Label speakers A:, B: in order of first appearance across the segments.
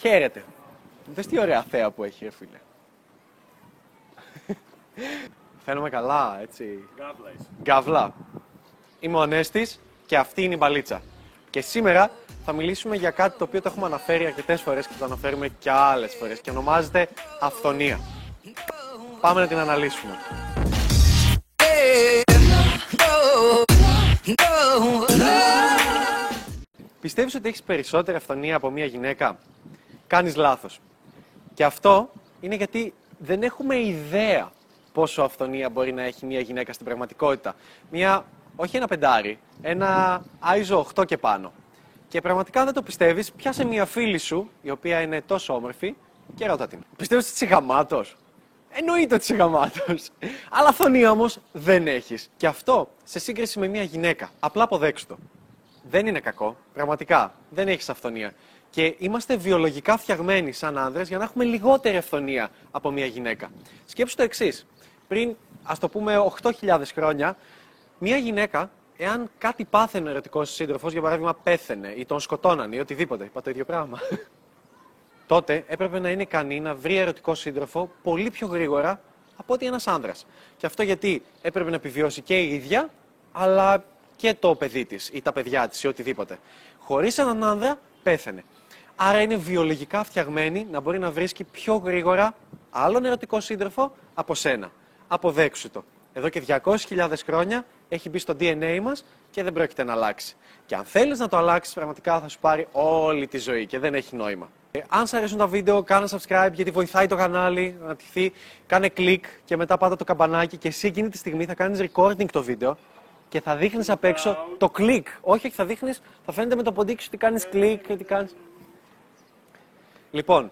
A: Χαίρετε. Δες τι ωραία θέα που έχει, ρε φίλε. Φαίνομαι καλά, έτσι.
B: Γκάβλα είσαι.
A: Γκαβλά. Είμαι ο Ανέστης και αυτή είναι η μπαλίτσα. Και σήμερα θα μιλήσουμε για κάτι το οποίο το έχουμε αναφέρει αρκετές φορές και το αναφέρουμε και άλλες φορές και ονομάζεται αυθονία. Πάμε να την αναλύσουμε. Πιστεύεις ότι έχεις περισσότερη αυθονία από μια γυναίκα; Κάνεις λάθος. Και αυτό είναι γιατί δεν έχουμε ιδέα πόσο αυθονία μπορεί να έχει μια γυναίκα στην πραγματικότητα. Μια, όχι ένα πεντάρι, ένα άιζο 8 και πάνω. Και πραγματικά αν δεν το πιστεύεις, πιάσε μια φίλη σου, η οποία είναι τόσο όμορφη, και ρώτα την. Πιστεύεις ότι είσαι γαμάτος; Εννοείται ότι είσαι γαμάτος. Αλλά αυθονία όμως δεν έχεις. Και αυτό σε σύγκριση με μια γυναίκα. Απλά αποδέξου το. Δεν είναι κακό. Πραγματικά. Δεν έχεις αυθονία. Και είμαστε βιολογικά φτιαγμένοι σαν άνδρες για να έχουμε λιγότερη αυθονία από μια γυναίκα. Σκέψου το εξής. Πριν, ας το πούμε, 8.000 χρόνια, μια γυναίκα, εάν κάτι πάθαινε ο ερωτικός σύντροφος, για παράδειγμα πέθαινε ή τον σκοτώνανε ή οτιδήποτε, είπα το ίδιο πράγμα. τότε έπρεπε να είναι ικανή να βρει ερωτικό σύντροφο πολύ πιο γρήγορα από ότι ένας άνδρας. Και αυτό γιατί έπρεπε να επιβιώσει και η ίδια, αλλά και το παιδί της ή τα παιδιά της ή οτιδήποτε. Χωρίς έναν άνδρα πέθανε. Άρα είναι βιολογικά φτιαγμένη να μπορεί να βρίσκει πιο γρήγορα άλλον ερωτικό σύντροφο από σένα. Αποδέξου το. Εδώ και 200.000 χρόνια έχει μπει στο DNA μας και δεν πρόκειται να αλλάξει. Και αν θέλεις να το αλλάξεις, πραγματικά θα σου πάρει όλη τη ζωή και δεν έχει νόημα. Ε, αν σου αρέσουν τα βίντεο, κάνε subscribe γιατί βοηθάει το κανάλι να αναπτυχθεί. Κάνε κλικ και μετά πάτα το καμπανάκι και εσύ εκείνη τη στιγμή θα κάνεις recording το βίντεο και θα δείχνεις απ' έξω το κλικ. Όχι, θα δείχνεις, θα φαίνεται με το ποντίκι σου ότι κάνεις κλικ και τι κάνεις. Λοιπόν,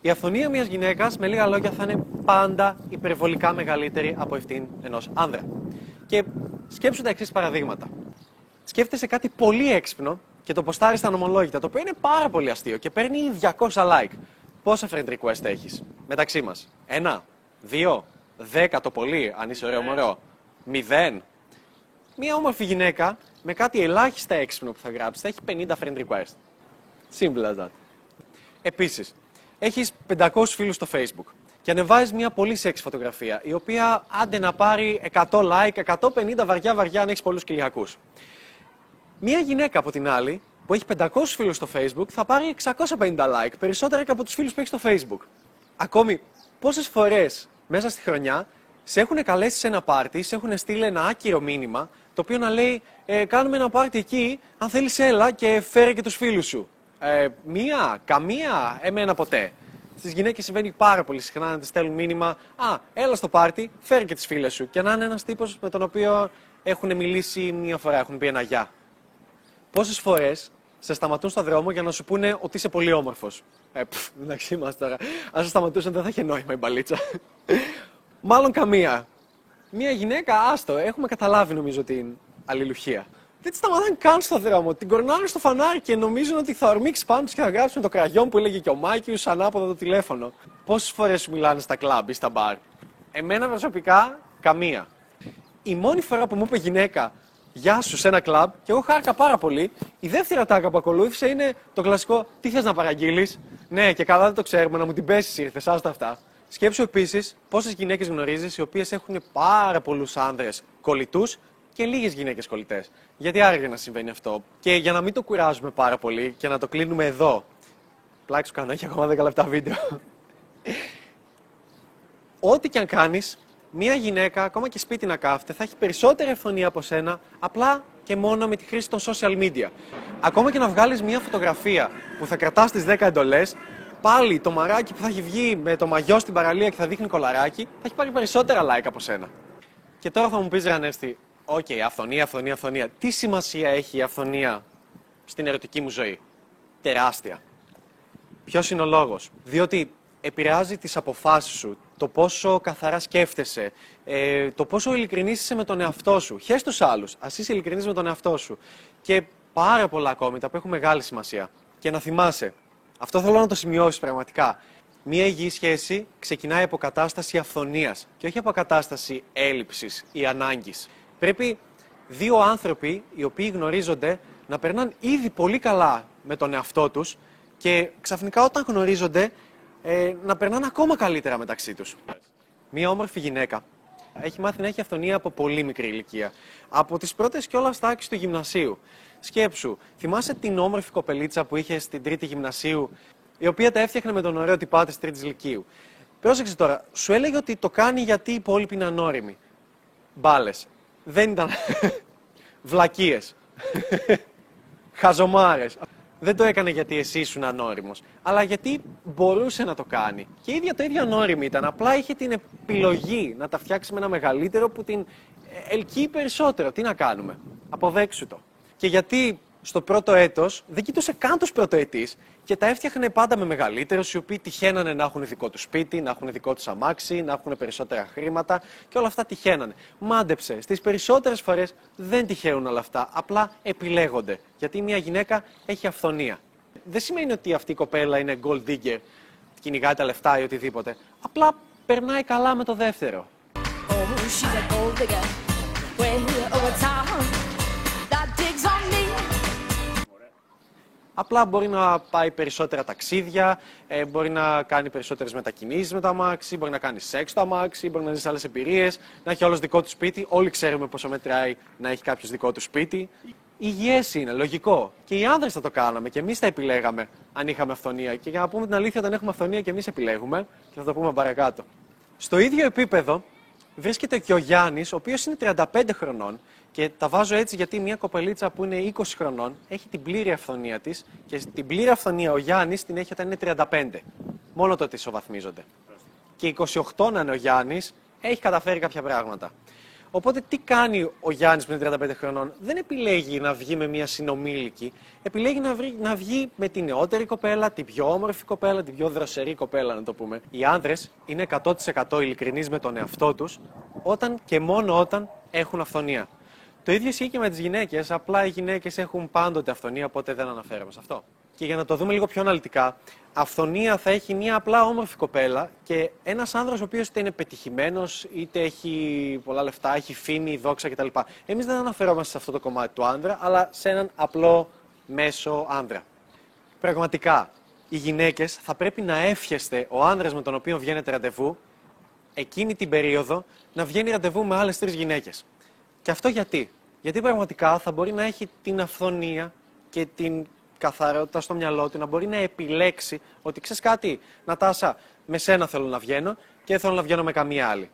A: η αφθονία μιας γυναίκας, με λίγα λόγια, θα είναι πάντα υπερβολικά μεγαλύτερη από αυτήν ενός άνδρα. Και σκέψου τα εξής παραδείγματα. Σκέφτεσαι κάτι πολύ έξυπνο και το ποστάρεις στα ανομολόγητα, το οποίο είναι πάρα πολύ αστείο και παίρνει 200 like. Πόσα friend request έχεις μεταξύ μας, Ένα, δύο, δέκα το πολύ, αν είσαι ωραίο μωρό. Μηδέν. Μία όμορφη γυναίκα με κάτι ελάχιστα έξυπνο που θα γράψει θα έχει 50 friend request. Simple as that. Επίσης, έχεις 500 φίλους στο Facebook και ανεβάζεις μια πολύ σεξ φωτογραφία, η οποία άντε να πάρει 100 like, 150 βαριά βαριά αν έχεις πολλούς κυλιακούς. Μία γυναίκα από την άλλη, που έχει 500 φίλους στο Facebook, θα πάρει 650 like, περισσότερα και από τους φίλους που έχει στο Facebook. Ακόμη, πόσες φορές μέσα στη χρονιά σε έχουν καλέσει σε ένα πάρτι, σε έχουν στείλει ένα άκυρο μήνυμα, το οποίο να λέει ε, Κάνουμε ένα πάρτι εκεί, αν θέλεις, έλα και φέρε και τους φίλους σου. Ε, μία, καμία, εμένα ποτέ. Στις γυναίκες συμβαίνει πάρα πολύ συχνά να της στέλνουν μήνυμα Α, έλα στο πάρτι, φέρε και τις φίλες σου. Και να είναι ένας τύπος με τον οποίο έχουν μιλήσει μία φορά, έχουν πει ένα γεια. Πόσες φορές σε σταματούν στο δρόμο για να σου πούνε ότι είσαι πολύ όμορφος. Ε, πφ, εντάξει μα τώρα. Αν σε σταματούσαν δεν θα είχε νόημα η μπαλίτσα. Μάλλον καμία. Μία γυναίκα, άστο, έχουμε καταλάβει νομίζω την αλληλουχία. Δεν τη σταματάνε καν στο δρόμο. Την κορνάνε στο φανάρι και νομίζουν ότι θα ορμήξει πάνω τους και θα γράψουν το κραγιόν που έλεγε και ο Μάκης ανάποδα το τηλέφωνο. Πόσες φορές σου μιλάνε στα κλαμπ ή στα μπαρ; Εμένα προσωπικά, καμία. Η μόνη φορά που μου είπε γυναίκα Γεια σου σε ένα κλαμπ και εγώ χάρηκα πάρα πολύ. Η δεύτερη ατάκα που ακολούθησε είναι το κλασικό Τι θες να παραγγείλεις; Ναι, και καλά δεν το ξέρουμε, να μου την πέσεις ήρθε, άστα αυτά. Σκέψου επίσης πόσες γυναίκες γνωρίζεις οι οποίες έχουν πάρα πολλούς άνδρες κολλητούς και λίγες γυναίκες κολλητές. Γιατί άραγε να συμβαίνει αυτό. Και για να μην το κουράζουμε πάρα πολύ και να το κλείνουμε εδώ. Πλάκα σου κάνω, έχει ακόμα 10 λεπτά βίντεο. Ό,τι και αν κάνεις, μία γυναίκα, ακόμα και σπίτι να κάθεται, θα έχει περισσότερη αφθονία από σένα, απλά και μόνο με τη χρήση των social media. Ακόμα και να βγάλεις μία φωτογραφία που θα κρατάς τις 10 εντολές, πάλι το μαράκι που θα έχει βγει με το μαγιό στην παραλία και θα δείχνει κολαράκι, θα έχει πάρει περισσότερα like από σένα. Και τώρα θα μου πεις, Ρανέστη, OK, okay, αφθονία, αφθονία, αφθονία. Τι σημασία έχει η αφθονία στην ερωτική μου ζωή; Τεράστια. Ποιος είναι ο λόγος; Διότι επηρεάζει τις αποφάσεις σου, το πόσο καθαρά σκέφτεσαι, ε, το πόσο ειλικρινής είσαι με τον εαυτό σου. Χες τους άλλους, ας είσαι ειλικρινής με τον εαυτό σου. Και πάρα πολλά ακόμη τα που έχουν μεγάλη σημασία. Και να θυμάσαι, αυτό θέλω να το σημειώσεις πραγματικά. Μία υγιή σχέση ξεκινάει από κατάσταση αυθονίας και όχι από κατάσταση έλλειψης ή ανάγκης. Πρέπει δύο άνθρωποι οι οποίοι γνωρίζονται να περνάνε ήδη πολύ καλά με τον εαυτό τους Και ξαφνικά όταν γνωρίζονται, ε, να περνάνε ακόμα καλύτερα μεταξύ τους. Μία όμορφη γυναίκα έχει μάθει να έχει αυθονία από πολύ μικρή ηλικία. Από τις πρώτες κιόλας τάξεις του γυμνασίου. Σκέψου, θυμάσαι την όμορφη κοπελίτσα που είχες στην τρίτη γυμνασίου, η οποία τα έφτιαχνε με τον ωραίο τυπά της τρίτης Λυκείου. Πρόσεξε τώρα, σου έλεγε ότι το κάνει γιατί οι υπόλοιποι είναι ανώριμοι. Μπάλες. Δεν ήταν. Βλακίες. Χαζομάρες. Δεν το έκανε γιατί εσύ ήσουν ανώριμος, αλλά γιατί μπορούσε να το κάνει. Και η ίδια το ίδιο ανώριμη ήταν. Απλά είχε την επιλογή να τα φτιάξει με ένα μεγαλύτερο που την ελκύει περισσότερο. Τι να κάνουμε; Αποδέξου το. Και γιατί στο πρώτο έτος δεν κοιτούσε καν τους πρωτοετής και τα έφτιαχνε πάντα με μεγαλύτερους, οι οποίοι τυχαίνανε να έχουν δικό τους σπίτι, να έχουν δικό τους αμάξι, να έχουν περισσότερα χρήματα και όλα αυτά τυχαίνανε. Μάντεψε. Στις περισσότερες φορές δεν τυχαίνουν όλα αυτά. Απλά επιλέγονται. Γιατί μια γυναίκα έχει αυθονία. Δεν σημαίνει ότι αυτή η κοπέλα είναι gold digger, κυνηγάει τα λεφτά ή οτιδήποτε. Απλά περνάει καλά με το δεύτερο. Απλά μπορεί να πάει περισσότερα ταξίδια, ε, μπορεί να κάνει περισσότερες μετακινήσεις με το αμάξι, μπορεί να κάνει σεξ το αμάξι, μπορεί να ζήσει άλλες εμπειρίες, να έχει όλος δικό του σπίτι. Όλοι ξέρουμε πόσο μετράει να έχει κάποιος δικό του σπίτι. Υγιές είναι, λογικό. Και οι άνδρες θα το κάναμε και εμείς θα επιλέγαμε αν είχαμε αυθονία. Και για να πούμε την αλήθεια, όταν έχουμε αυθονία και εμείς επιλέγουμε, και θα το πούμε παρακάτω. Στο ίδιο επίπεδο βρίσκεται και ο Γιάννης, ο οποίος είναι 35 χρονών και τα βάζω έτσι γιατί μια κοπελίτσα που είναι 20 χρονών έχει την πλήρη αυθονία της και την πλήρη αυθονία ο Γιάννης την έχει όταν είναι 35. Μόνο τότε ισοβαθμίζονται. Και 28 να είναι ο Γιάννης, έχει καταφέρει κάποια πράγματα. Οπότε τι κάνει ο Γιάννης που είναι 35 χρονών, δεν επιλέγει να βγει με μια συνομήλικη, επιλέγει να, βρει, να βγει με την νεότερη κοπέλα, την πιο όμορφη κοπέλα, την πιο δροσερή κοπέλα, να το πούμε. Οι άνδρες είναι 100% ειλικρινείς με τον εαυτό τους, όταν και μόνο όταν έχουν αυθονία. Το ίδιο ισχύει και με τις γυναίκες. Απλά οι γυναίκες έχουν πάντοτε αυθονία, οπότε δεν αναφέρομαι σε αυτό. Και για να το δούμε λίγο πιο αναλυτικά, αυθονία θα έχει μια απλά όμορφη κοπέλα και ένας άνδρας ο οποίος είτε είναι πετυχημένος, είτε έχει πολλά λεφτά, έχει φήμη, δόξα κτλ. Εμείς δεν αναφερόμαστε σε αυτό το κομμάτι του άνδρα, αλλά σε έναν απλό μέσο άνδρα. Πραγματικά, οι γυναίκες θα πρέπει να εύχεστε ο άνδρας με τον οποίο βγαίνετε ραντεβού εκείνη την περίοδο να βγαίνει ραντεβού με άλλες τρεις γυναίκες. Και αυτό γιατί; Γιατί πραγματικά θα μπορεί να έχει την αυθονία και την καθαρότητα στο μυαλό του, να μπορεί να επιλέξει ότι ξέρεις κάτι, Νατάσα, με σένα θέλω να βγαίνω και δεν θέλω να βγαίνω με καμία άλλη.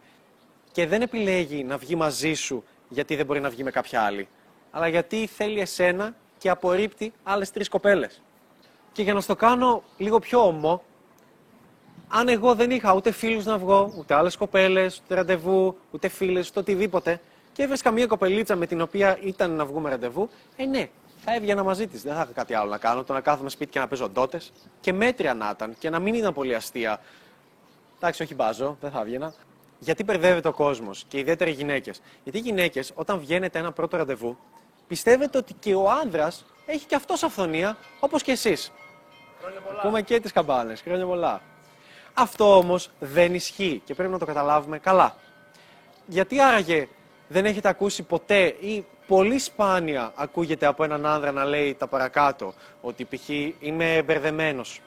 A: Και δεν επιλέγει να βγει μαζί σου γιατί δεν μπορεί να βγει με κάποια άλλη, αλλά γιατί θέλει εσένα και απορρίπτει άλλες τρεις κοπέλες. Και για να στο κάνω λίγο πιο ομό, αν εγώ δεν είχα ούτε φίλους να βγω, ούτε άλλες κοπέλες, ούτε ραντεβού, ούτε φίλες, ούτε οτιδήποτε, και έβρισκα μια κοπελίτσα με την οποία ήταν να βγούμε ραντεβού, ε ναι, θα έβγαινα μαζί της. Δεν θα είχα κάτι άλλο να κάνω. Το να κάθομαι σπίτι και να παίζω ντότες. Και μέτρια να ήταν και να μην ήταν πολύ αστεία. Εντάξει, όχι μπάζω, δεν θα έβγαινα. Γιατί μπερδεύεται ο κόσμος και ιδιαίτερα οι γυναίκες. Γιατί οι γυναίκες, όταν βγαίνετε ένα πρώτο ραντεβού, πιστεύετε ότι και ο άνδρας έχει και αυτός αυθονία όπως και εσείς. Πούμε και τις καμπάνες. Χρόνια πολλά. Αυτό όμως δεν ισχύει και πρέπει να το καταλάβουμε καλά. Γιατί άραγε δεν έχετε ακούσει ποτέ ή πολύ σπάνια ακούγεται από έναν άνδρα να λέει τα παρακάτω, ότι π.χ. είμαι μπερδεμένος.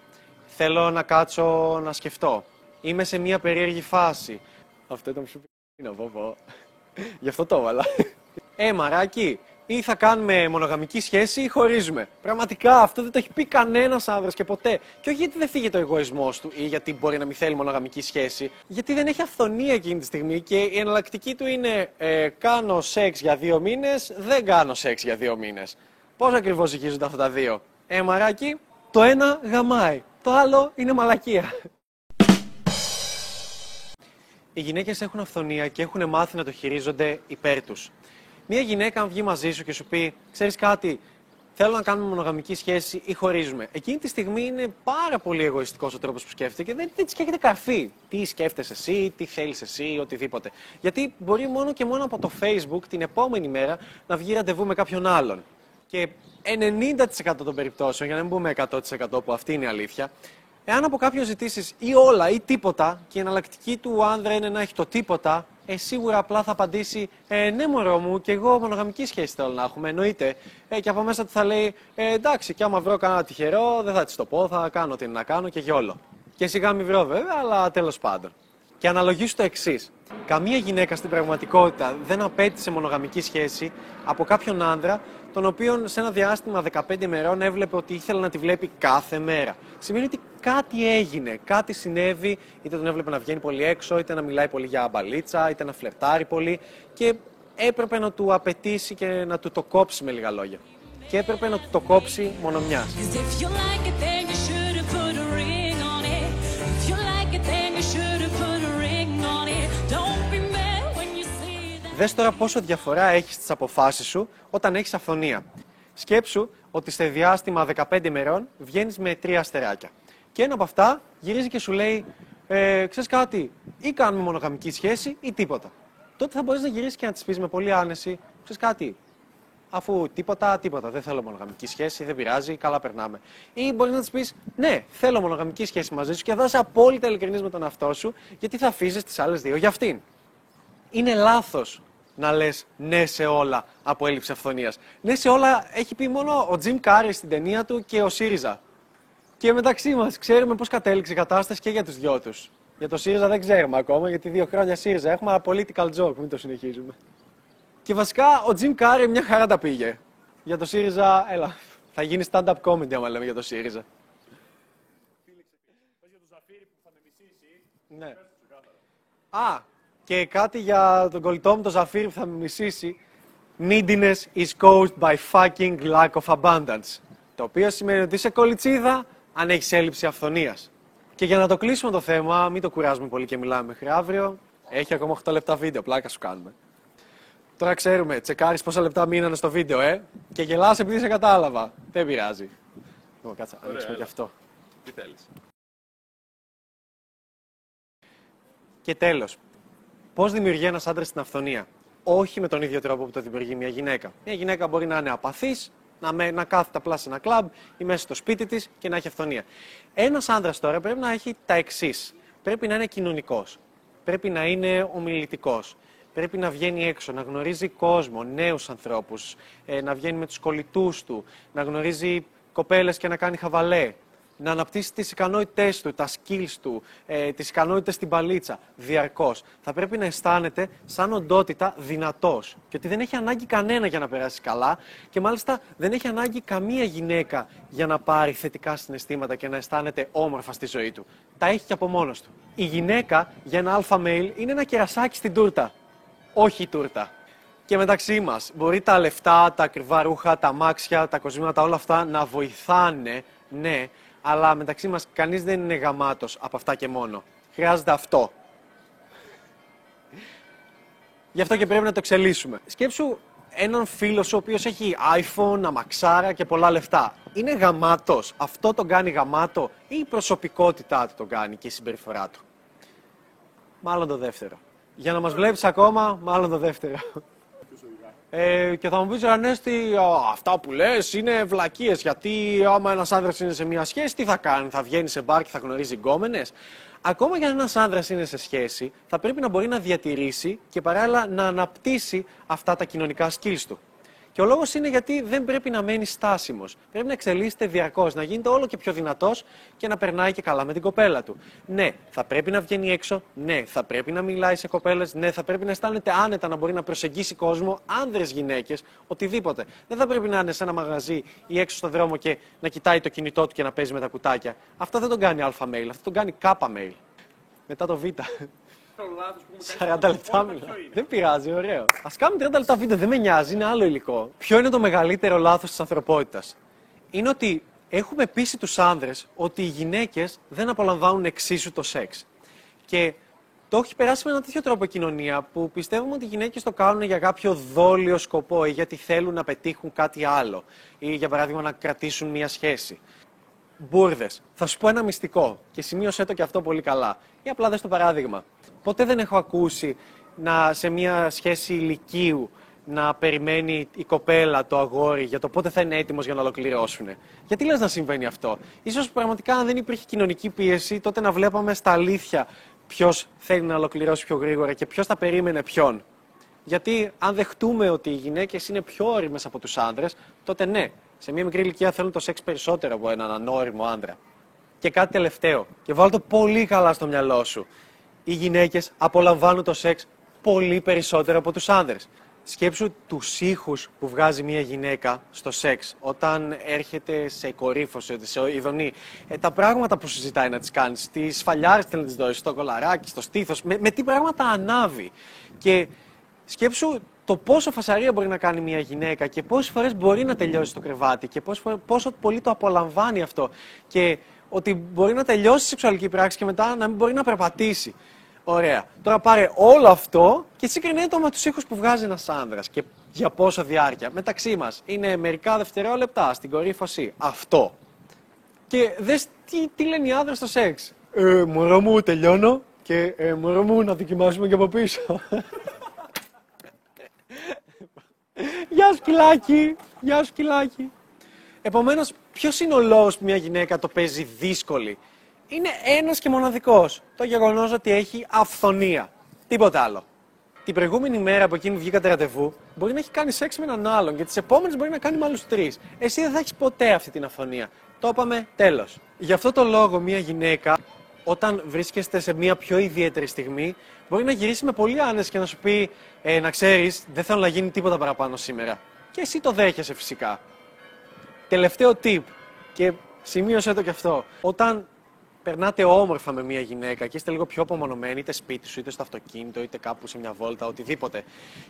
A: Θέλω να κάτσω να σκεφτώ. Είμαι σε μια περίεργη φάση. Αυτό ήταν σου πει. πω, Γι' αυτό το έβαλα. Ε, μαράκι, ή θα κάνουμε μονογαμική σχέση ή χωρίζουμε. Πραγματικά αυτό δεν το έχει πει κανένας άνδρας και ποτέ. Και όχι γιατί δεν φύγει το εγωισμός του ή γιατί μπορεί να μην θέλει μονογαμική σχέση. Γιατί δεν έχει αυθονία εκείνη τη στιγμή και η εναλλακτική του είναι ε, κάνω σεξ για δύο μήνες, δεν κάνω σεξ για δύο μήνες. Πώς ακριβώς ζυγίζονται αυτά τα δύο; Ε, μαράκι, το ένα γαμάει. Το άλλο είναι μαλακία. Οι γυναίκες έχουν αυθονία και έχουν μάθει να το χειρίζονται υπέρ τους. Μια γυναίκα, αν βγει μαζί σου και σου πει, ξέρεις κάτι, θέλω να κάνουμε μονογαμική σχέση ή χωρίζουμε. Εκείνη τη στιγμή είναι πάρα πολύ εγωιστικός ο τρόπος που σκέφτεται και δεν, δεν τη έχετε καρφί. Τι σκέφτεσαι εσύ, τι θέλεις εσύ, οτιδήποτε. Γιατί μπορεί μόνο και μόνο από το Facebook την επόμενη μέρα να βγει ραντεβού με κάποιον άλλον. Και 90% των περιπτώσεων, για να μην πούμε 100% που αυτή είναι η αλήθεια, εάν από κάποιον ζητήσεις ή όλα ή τίποτα και η εναλλακτική του άνδρα είναι να έχει το τίποτα, ε, σίγουρα απλά θα απαντήσει ε, ναι μωρό μου και εγώ μονογαμική σχέση θέλω να έχουμε, εννοείται. Ε, και από μέσα του θα λέει ε, εντάξει και άμα βρω κανένα τυχερό δεν θα της το πω, θα κάνω τι να κάνω και γιόλο. Και σιγά μην βρω βέβαια, αλλά τέλος πάντων. Και αναλογήσου το εξής. Καμία γυναίκα στην πραγματικότητα δεν απέτησε μονογαμική σχέση από κάποιον άντρα, τον οποίον σε ένα διάστημα 15 ημερών έβλεπε ότι ήθελε να τη βλέπει κάθε μέρα. Σημαίνει ότι κάτι έγινε, κάτι συνέβη, είτε τον έβλεπε να βγαίνει πολύ έξω, είτε να μιλάει πολύ για μπαλίτσα, είτε να φλερτάρει πολύ και έπρεπε να του απαιτήσει και να του το κόψει με λίγα λόγια. Και έπρεπε να του το κόψει μόνο μιας. Δες τώρα πόσο διαφορά έχεις στις αποφάσεις σου όταν έχεις αυθονία. Σκέψου ότι σε διάστημα 15 ημερών βγαίνεις με τρία αστεράκια. Και ένα από αυτά γυρίζει και σου λέει, ε, ξέρεις κάτι, ή κάνουμε μονογαμική σχέση ή τίποτα. Τότε θα μπορείς να γυρίσεις και να της πεις με πολύ άνεση, ξέρεις κάτι, αφού τίποτα, τίποτα, δεν θέλω μονογαμική σχέση, δεν πειράζει, καλά περνάμε. Ή μπορείς να τη πεις, Ναι, θέλω μονογαμική σχέση μαζί σου και θα είσαι απόλυτα ειλικρινής με τον εαυτό σου, γιατί θα αφήσεις τις άλλες δύο για αυτήν. Είναι λάθος να λες ναι σε όλα από έλλειψη αφθονίας. Ναι σε όλα έχει πει μόνο ο Τζιμ Κάρι στην ταινία του και ο ΣΥΡΙΖΑ. Και μεταξύ μας ξέρουμε πώς κατέληξε η κατάσταση και για τους δυο τους. Για το ΣΥΡΙΖΑ δεν ξέρουμε ακόμα, γιατί δύο χρόνια ΣΥΡΙΖΑ έχουμε, αλλά political joke, μην το συνεχίζουμε. Και βασικά ο Τζιμ Κάρι μια χαρά τα πήγε. Για το ΣΥΡΙΖΑ, έλα, θα γίνει stand-up comedy άμα λέμε για το ΣΥΡΙΖΑ. Ναι. Α, και κάτι για τον κολλητό μου, τον Ζαφύρι που θα με μισήσει. Neediness is caused by fucking lack of abundance. Το οποίο σημαίνει ότι είσαι κολλητσίδα αν έχεις έλλειψη αυθονίας. Και για να το κλείσουμε το θέμα, μην το κουράζουμε πολύ και μιλάμε μέχρι αύριο. Έχει ακόμα 8 λεπτά βίντεο, πλάκα σου κάνουμε. Τώρα ξέρουμε, τσεκάρεις πόσα λεπτά μείνανε στο βίντεο, ε; Και γελάς επειδή σε κατάλαβα. Δεν πειράζει. Λοιπόν, κάτσα, ανοίξουμε και αυτό.
B: Τι θέλεις.
A: Και τέλος, Πώς δημιουργεί ένας άντρας την αυθονία; Όχι με τον ίδιο τρόπο που το δημιουργεί μια γυναίκα. Μια γυναίκα μπορεί να είναι απαθής, να, με, να κάθεται απλά σε ένα κλαμπ ή μέσα στο σπίτι της και να έχει αυθονία. Ένας άντρας τώρα πρέπει να έχει τα εξής. Πρέπει να είναι κοινωνικός. Πρέπει να είναι ομιλητικός. Πρέπει να βγαίνει έξω, να γνωρίζει κόσμο, νέους ανθρώπους, ε, να βγαίνει με τους κολλητούς του, να γνωρίζει κοπέλες και να κάνει χαβαλέ, να αναπτύσσει τις ικανότητές του, τα skills του, ε, τις ικανότητες στην παλίτσα διαρκώς. Θα πρέπει να αισθάνεται σαν οντότητα δυνατός. Και ότι δεν έχει ανάγκη κανένα για να περάσει καλά και μάλιστα δεν έχει ανάγκη καμία γυναίκα για να πάρει θετικά συναισθήματα και να αισθάνεται όμορφα στη ζωή του. Τα έχει και από μόνος του. Η γυναίκα για ένα αλφα male είναι ένα κερασάκι στην τούρτα. Όχι η τούρτα. Και μεταξύ μας, μπορεί τα λεφτά, τα ακριβά ρούχα, τα μάξια, τα κοσμήματα, όλα αυτά να βοηθάνε, ναι, αλλά μεταξύ μας κανείς δεν είναι γαμάτος από αυτά και μόνο. Χρειάζεται αυτό. Γι' αυτό και πρέπει να το εξελίσσουμε. Σκέψου έναν φίλος σου ο οποίος έχει iPhone, αμαξάρα και πολλά λεφτά. Είναι γαμάτος. Αυτό τον κάνει γαμάτο ή η προσωπικότητά του τον κάνει και η συμπεριφορά του; Μάλλον το δεύτερο. Για να μας βλέπεις ακόμα, μάλλον το δεύτερο. Ε, και θα μου πεις Ανέστη, αυτά που λες είναι βλακίες. Γιατί άμα ένας άντρα είναι σε μια σχέση, τι θα κάνει, θα βγαίνει σε μπαρ και θα γνωρίζει γκόμενες; Ακόμα και αν ένας άντρα είναι σε σχέση, θα πρέπει να μπορεί να διατηρήσει και παράλληλα να αναπτύσσει αυτά τα κοινωνικά skills του. Και ο λόγος είναι γιατί δεν πρέπει να μένει στάσιμος. Πρέπει να εξελίσσεται διαρκώς, να γίνεται όλο και πιο δυνατός και να περνάει και καλά με την κοπέλα του. Ναι, θα πρέπει να βγαίνει έξω. Ναι, θα πρέπει να μιλάει σε κοπέλες. Ναι, θα πρέπει να αισθάνεται άνετα να μπορεί να προσεγγίσει κόσμο, άνδρες, γυναίκες, οτιδήποτε. Δεν θα πρέπει να είναι σε ένα μαγαζί ή έξω στον δρόμο και να κοιτάει το κινητό του και να παίζει με τα κουτάκια. Αυτό δεν τον κάνει α mail, αυτό τον κάνει κ mail. Μετά το β. 40 λεπτά μιλάω. Δεν πειράζει, ωραίο. Α κάνουμε 30 λεπτά βίντεο, δεν με νοιάζει, είναι άλλο υλικό. Ποιο είναι το μεγαλύτερο λάθος της ανθρωπότητας, Είναι ότι έχουμε πείσει τους άνδρες ότι οι γυναίκες δεν απολαμβάνουν εξίσου το σεξ. Και το έχει περάσει με ένα τέτοιο τρόπο η κοινωνία που πιστεύουμε ότι οι γυναίκες το κάνουν για κάποιο δόλιο σκοπό ή γιατί θέλουν να πετύχουν κάτι άλλο. Ή για παράδειγμα να κρατήσουν μια σχέση. Μπούρδε. Θα σου πω ένα μυστικό και σημείωσέ το και αυτό πολύ καλά. Ή απλά δες το παράδειγμα. Ποτέ δεν έχω ακούσει να, σε μια σχέση ηλικίου να περιμένει η κοπέλα, το αγόρι, για το πότε θα είναι έτοιμος για να ολοκληρώσουν. Γιατί λες να συμβαίνει αυτό; Ίσως πραγματικά αν δεν υπήρχε κοινωνική πίεση, τότε να βλέπαμε στα αλήθεια ποιος θέλει να ολοκληρώσει πιο γρήγορα και ποιος θα περίμενε ποιον. Γιατί αν δεχτούμε ότι οι γυναίκες είναι πιο όριμες από τους άντρε, τότε ναι, σε μια μικρή ηλικία θέλουν το σεξ περισσότερο από έναν ανώριμο άντρα. Και κάτι τελευταίο, και βάλω το πολύ καλά στο μυαλό σου. Οι γυναίκες απολαμβάνουν το σεξ πολύ περισσότερο από τους άντρε. Σκέψου τους ήχους που βγάζει μια γυναίκα στο σεξ όταν έρχεται σε κορύφωση, σε ειδονή. Ε, τα πράγματα που συζητάει να τις κάνεις, τις σφαλιάρε θέλει να τις δώσεις, στο κολαράκι, στο στήθος, με, με τι πράγματα ανάβει. Και σκέψου το πόσο φασαρία μπορεί να κάνει μια γυναίκα και πόσες φορές μπορεί να τελειώσει το κρεβάτι και πόσο, πόσο πολύ το απολαμβάνει αυτό. Και ότι μπορεί να τελειώσει η σεξουαλική πράξη και μετά να μην μπορεί να περπατήσει. Ωραία. Τώρα πάρε όλο αυτό και συγκρινέ το με τους ήχους που βγάζει ένας άνδρας και για πόσο διάρκεια. Μεταξύ μας είναι μερικά δευτερόλεπτα στην κορύφωση. Αυτό. Και δες τι, τι λένε οι άντρε στο σεξ. Ε, μωρό μου, τελειώνω και ε, μωρό μου να δοκιμάσουμε και από πίσω. Γεια σου κυλάκι, γεια σου κυλάκι. Επομένως, ποιος είναι ο λόγος που μια γυναίκα το παίζει δύσκολη; Είναι ένας και μοναδικός. Το γεγονός ότι έχει αυθονία. Τίποτα άλλο. Την προηγούμενη μέρα που εκείνη βγήκατε ραντεβού, μπορεί να έχει κάνει σεξ με έναν άλλον και τις επόμενες μπορεί να κάνει με άλλους τρεις. Εσύ δεν θα έχεις ποτέ αυτή την αυθονία. Το είπαμε, τέλος. Γι' αυτό το λόγο, μια γυναίκα, όταν βρίσκεστε σε μια πιο ιδιαίτερη στιγμή, μπορεί να γυρίσει με πολύ άνεση και να σου πει: ε, Να ξέρεις, δεν θέλω να γίνει τίποτα παραπάνω σήμερα. Και εσύ το δέχεσαι φυσικά. Τελευταίο tip, και σημείωσε το κι αυτό. Όταν περνάτε όμορφα με μια γυναίκα και είστε λίγο πιο απομονωμένοι, είτε σπίτι σου, είτε στο αυτοκίνητο, είτε κάπου σε μια βόλτα, οτιδήποτε.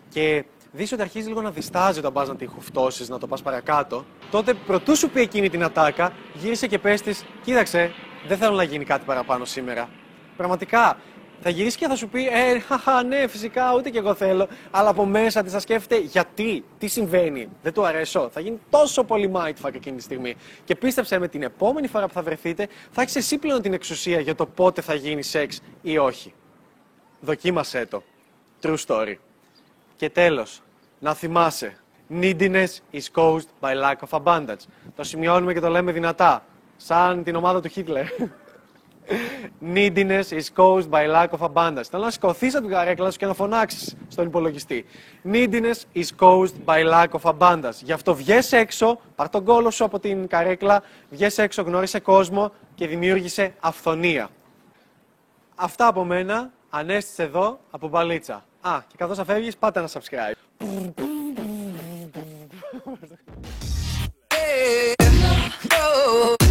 A: Και δεις ότι αρχίζεις λίγο να διστάζει όταν πας να τη χουφτώσεις, να το πας παρακάτω, τότε προτού σου πει εκείνη την ατάκα, γύρισε και πες της, κοίταξε, δεν θέλω να γίνει κάτι παραπάνω σήμερα. Πραγματικά, θα γυρίσει και θα σου πει: Ε, χαχα, ναι, φυσικά, ούτε και εγώ θέλω. Αλλά από μέσα της θα σκέφτεται γιατί, τι συμβαίνει, δεν του αρέσω. Θα γίνει τόσο πολύ mindfuck εκείνη τη στιγμή. Και πίστεψε με την επόμενη φορά που θα βρεθείτε, θα έχεις εσύ πλέον την εξουσία για το πότε θα γίνει σεξ ή όχι. Δοκίμασέ το. True story. Και τέλος, να θυμάσαι. Neediness is caused by lack of abundance. Το σημειώνουμε και το λέμε δυνατά. Σαν την ομάδα του Χίτλερ. Neediness is caused by lack of abundance. Θέλω να σηκωθείς από την καρέκλα σου και να φωνάξεις στον υπολογιστή. Neediness is caused by lack of abundance. Γι' αυτό βγες έξω, πάρ τον κόλο σου από την καρέκλα, βγες έξω, γνώρισε κόσμο και δημιούργησε αυθονία. Αυτά από μένα. Ανέστησε εδώ από μπαλίτσα. Α, και καθώς θα φεύγεις, πάτε ένα subscribe. no,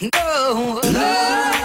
A: oh. oh.